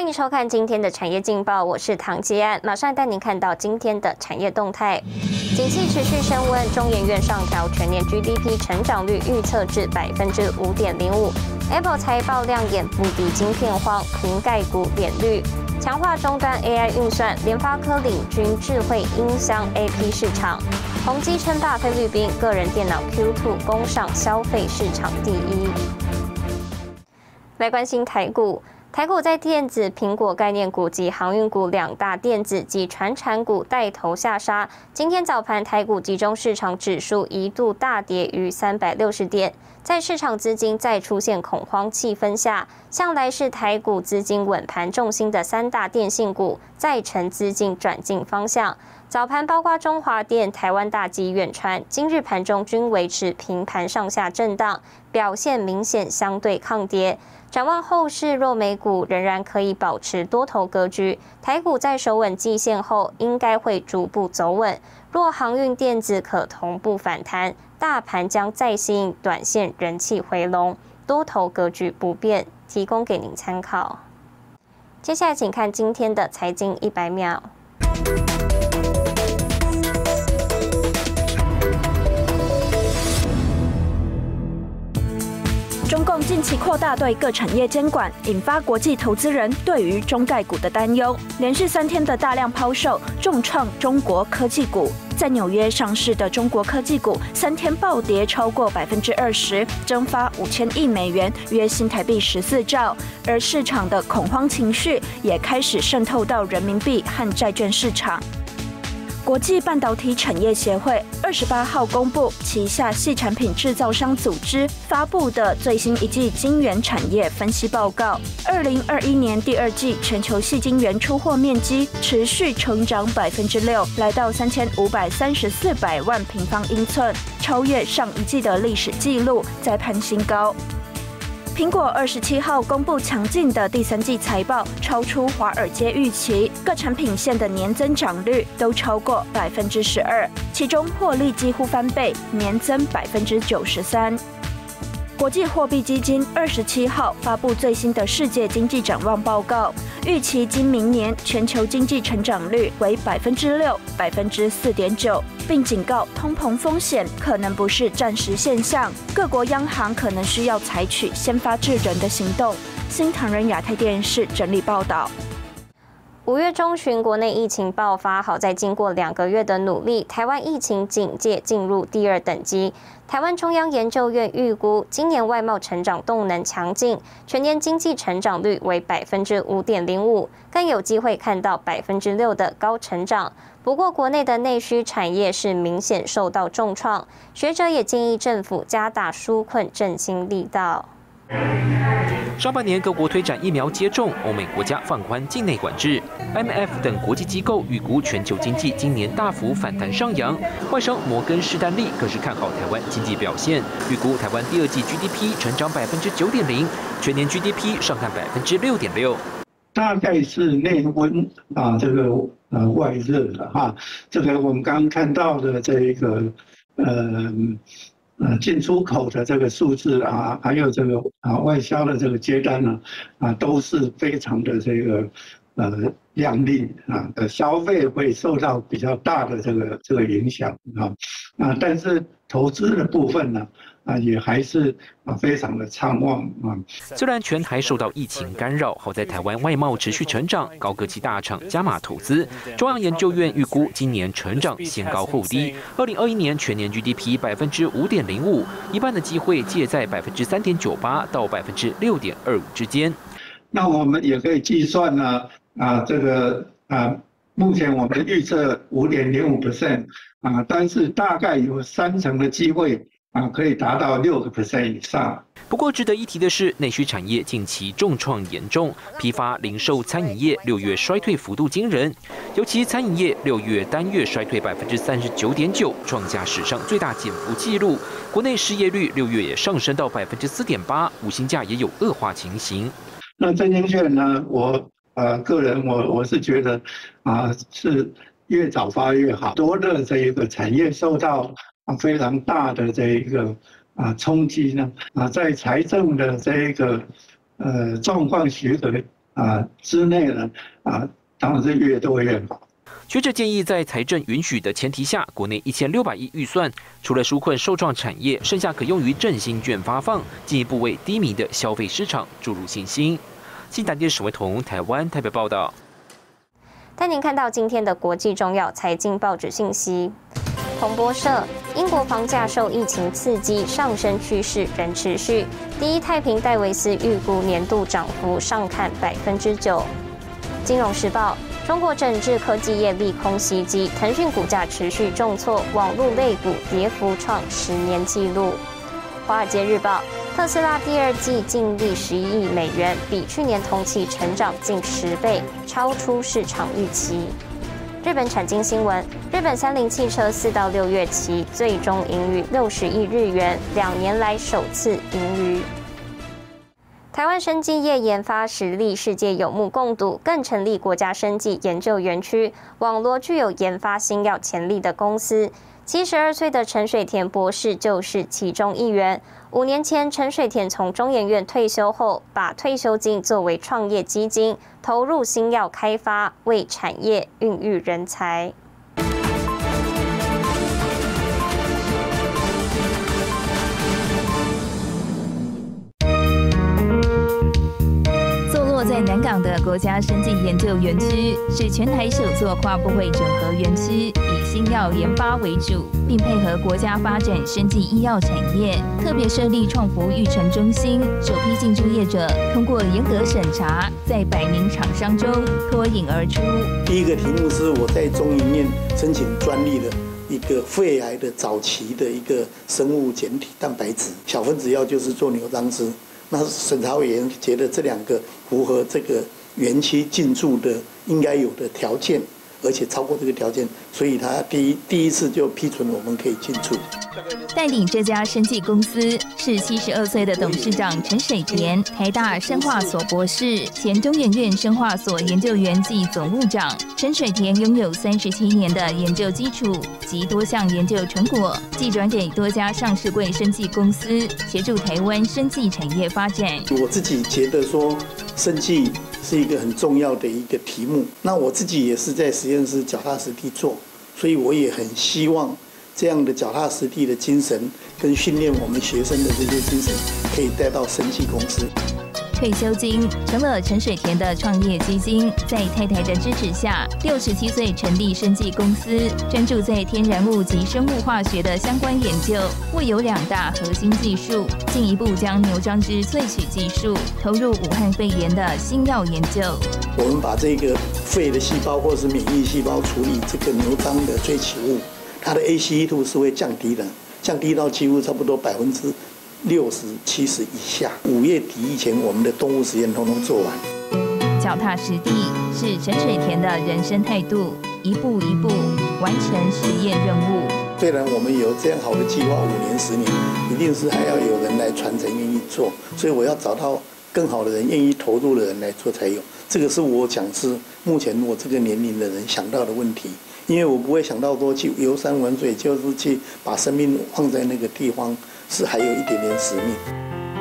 欢迎收看今天的产业劲报，我是唐吉安，马上带您看到今天的产业动态。景气持续升温，中研院上调全年 GDP 成长率预测至百分之五点零五。Apple 财报亮眼，不敌晶片荒，瓶盖股脸绿。强化终端 AI 运算，联发科领军智慧音箱 AP 市场。宏基称霸菲律宾，个人电脑 Q2 攻上消费市场第一。来关心台股。台股在电子、苹果概念股及航运股两大电子及船产股带头下杀。今天早盘，台股集中市场指数一度大跌逾三百六十点。在市场资金再出现恐慌气氛下，向来是台股资金稳盘重心的三大电信股再成资金转进方向。早盘包括中华电、台湾大基、远传，今日盘中均维持平盘上下震荡，表现明显相对抗跌。展望后市，若美股仍然可以保持多头格局，台股在守稳季线后，应该会逐步走稳。若航运电子可同步反弹，大盘将再吸引短线人气回笼，多头格局不变，提供给您参考。接下来，请看今天的财经一百秒。中共近期扩大对各产业监管，引发国际投资人对于中概股的担忧。连续三天的大量抛售，重创中国科技股。在纽约上市的中国科技股三天暴跌超过百分之二十，蒸发五千亿美元，约新台币十四兆。而市场的恐慌情绪也开始渗透到人民币和债券市场。国际半导体产业协会二十八号公布旗下细产品制造商组织发布的最新一季晶圆产业分析报告。二零二一年第二季全球细晶圆出货面积持续成长百分之六，来到三千五百三十四百万平方英寸，超越上一季的历史纪录，再攀新高。苹果二十七号公布强劲的第三季财报，超出华尔街预期，各产品线的年增长率都超过百分之十二，其中获利几乎翻倍，年增百分之九十三。国际货币基金二十七号发布最新的世界经济展望报告，预期今明年全球经济成长率为百分之六、百分之四点九，并警告通膨风险可能不是暂时现象，各国央行可能需要采取先发制人的行动。新唐人亚太电视整理报道。五月中旬，国内疫情爆发，好在经过两个月的努力，台湾疫情警戒进入第二等级。台湾中央研究院预估，今年外贸成长动能强劲，全年经济成长率为百分之五点零五，更有机会看到百分之六的高成长。不过，国内的内需产业是明显受到重创，学者也建议政府加大纾困振兴力道。上半年各国推展疫苗接种，欧美国家放宽境内管制。，M F 等国际机构预估全球经济今年大幅反弹上扬。外商摩根士丹利更是看好台湾经济表现，预估台湾第二季 GDP 成长百分之九点零，全年 GDP 上看百分之六点六。大概是内温啊，这个呃外热了哈。这个我们刚刚看到的这一个呃。呃，进出口的这个数字啊，还有这个啊外销的这个接单呢，啊都是非常的这个呃亮丽啊，的消费会受到比较大的这个这个影响啊啊，但是投资的部分呢？也还是啊，非常的畅旺啊。虽然全台受到疫情干扰，好在台湾外贸持续成长，高科技大厂加码投资。中央研究院预估今年成长先高后低，二零二一年全年 GDP 百分之五点零五，一半的机会介在百分之三点九八到百分之六点二五之间。那我们也可以计算呢，啊，这个啊，目前我们预测五点零五 percent 啊，但是大概有三成的机会。啊，可以达到六个 percent 以上。不过值得一提的是，内需产业近期重创严重，批发、零售、餐饮业六月衰退幅度惊人，尤其餐饮业六月单月衰退百分之三十九点九，创下史上最大减幅纪录。国内失业率六月也上升到百分之四点八，五星价也有恶化情形。那振兴券呢？我呃个人我我是觉得啊，是越早发越好，多的这一个产业受到。非常大的这一个啊冲击呢啊，在财政的这一个呃状况许可啊之内呢，啊，当然是越多越好。学者建议，在财政允许的前提下，国内一千六百亿预算，除了纾困受创产业，剩下可用于振兴券发放，进一步为低迷的消费市场注入信心。新台电史维彤台湾台北报道。带您看到今天的国际重要财经报纸信息。彭博社：英国房价受疫情刺激，上升趋势仍持续。第一太平戴维斯预估年度涨幅上看百分之九。金融时报。中国整治科技业利空袭击，腾讯股价持续重挫，网络类股跌幅创十年纪录。华尔街日报：特斯拉第二季净利十一亿美元，比去年同期成长近十倍，超出市场预期。日本产经新闻：日本三菱汽车四到六月期最终盈余六十亿日元，两年来首次盈余。台湾生技业研发实力，世界有目共睹，更成立国家生技研究园区，网罗具有研发新药潜力的公司。七十二岁的陈水田博士就是其中一员。五年前，陈水田从中研院退休后，把退休金作为创业基金，投入新药开发，为产业孕育人才。南港的国家生技研究园区是全台首座跨部会整合园区，以新药研发为主，并配合国家发展生技医药产业，特别设立创福育成中心，首批进驻业者通过严格审查，在百名厂商中脱颖而出。第一个题目是我在中医院申请专利的一个肺癌的早期的一个生物简体蛋白质小分子药，就是做牛樟芝。那审查委员觉得这两个符合这个园区进驻的应该有的条件。而且超过这个条件，所以他第一第一次就批准我们可以进驻。带领这家生技公司是七十二岁的董事长陈水田，台大生化所博士，前中研院生化所研究员暨总务长。陈水田拥有三十七年的研究基础及多项研究成果，寄转给多家上市柜生技公司，协助台湾生技产业发展。我自己觉得说，生技。是一个很重要的一个题目。那我自己也是在实验室脚踏实地做，所以我也很希望这样的脚踏实地的精神跟训练我们学生的这些精神，可以带到生技公司。退休金成了陈水田的创业基金，在太太的支持下，六十七岁成立生技公司，专注在天然物及生物化学的相关研究。为有两大核心技术，进一步将牛樟芝萃取技术投入武汉肺炎的新药研究。我们把这个肺的细胞或是免疫细胞处理这个牛樟的萃取物，它的 ACE2 是会降低的，降低到几乎差不多百分之。六十七十以下，五月底以前，我们的动物实验通通做完。脚踏实地是陈水田的人生态度，一步一步完成实验任务。虽然我们有这样好的计划，五年、十年，一定是还要有人来传承，愿意做。所以我要找到更好的人，愿意投入的人来做才有。这个是我讲是目前我这个年龄的人想到的问题，因为我不会想到说去游山玩水，就是去把生命放在那个地方。是还有一点点使命，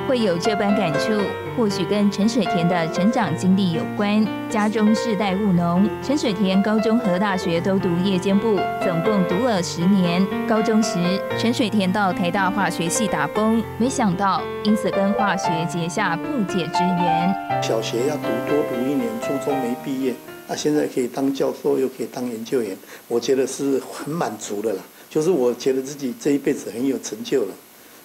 会有这般感触，或许跟陈水田的成长经历有关。家中世代务农，陈水田高中和大学都读夜间部，总共读了十年。高中时，陈水田到台大化学系打工，没想到因此跟化学结下不解之缘。小学要读多读一年，初中没毕业，那现在可以当教授，又可以当研究员，我觉得是很满足的啦。就是我觉得自己这一辈子很有成就了。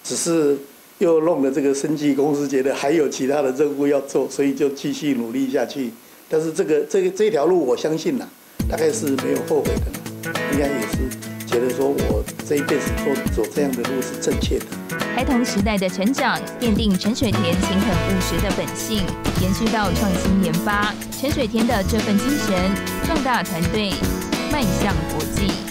只是又弄了这个生技公司，觉得还有其他的任务要做，所以就继续努力下去。但是这个这个这条路，我相信呐，大概是没有后悔的，应该也是觉得说我这一辈子做走这样的路是正确的。孩童时代的成长，奠定陈水田勤恳务实的本性，延续到创新研发。陈水田的这份精神，壮大团队，迈向国际。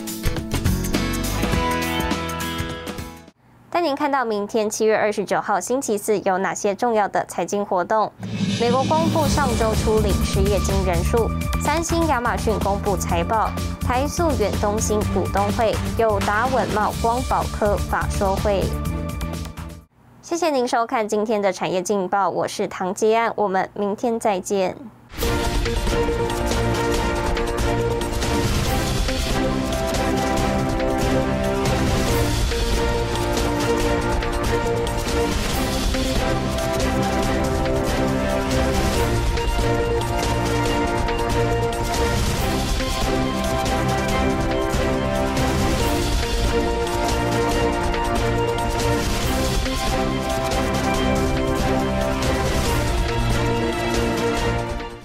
您看到明天七月二十九号星期四有哪些重要的财经活动？美国公布上周初领失业金人数，三星、亚马逊公布财报，台塑、远东新股东会，有达、稳茂、光宝科法说会。谢谢您收看今天的产业劲报，我是唐吉安，我们明天再见。